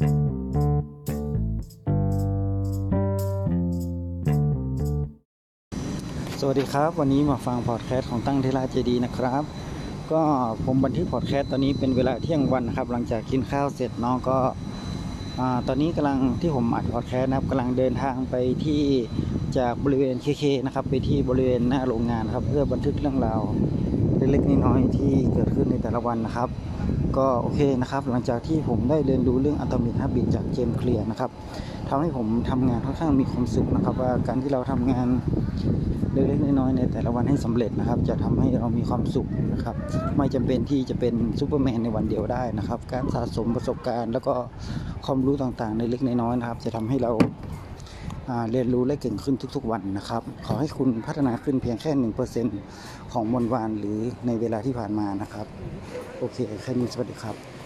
สวัสดีครับ วันนี้มาฟังพอดแคสต์ของตั้งเทราเจดีนะครับ ก็ผมบันทึกพอดแคสต์ตอนนี้เป็นเวลาเที่ยงวันนะครับ หลังจากกินข้าวเสร็จน้องก็ อตอนนี้กำลังที่ผมอัดพอดแคสต์นะครับกำลังเดินทางไปที่จากบริเวณเคเคนะครับ ไปที่บริเวณหน้าโรงงานครับ เพื่อบันทึกเรื่องราวเล็กๆน้อยๆที่เกิดขึ้นในแต่ละวันนะครับ ก็โอเคนะครับ หลังจากที่ผมได้เรียนรู้เรื่อง Atomic Habits จากเจมส์เคลียร์นะครับทำให้ผมทำงานค่อนข้างมีความสุขนะครับ ว่าการที่เราทำงานเล็กๆน้อยๆในแต่ละวันให้สำเร็จนะครับ จะทำให้เรามีความสุขนะครับ ไม่จำเป็นที่จะเป็นซูเปอร์แมนในวันเดียวได้นะครับ การสะสมประสบการณ์ แล้วก็ ความรู้ต่างๆ ในเล็กในน้อยนะครับ จะทำให้เราเรียนรู้และเก่งขึ้นทุกๆวันนะครับ ขอให้คุณพัฒนาขึ้นเพียงแค่หนึ่งเปอร์เซ็นต์ของวันวานหรือในเวลาที่ผ่านมานะครับ โอเคแค่นี้สวัสดีครับ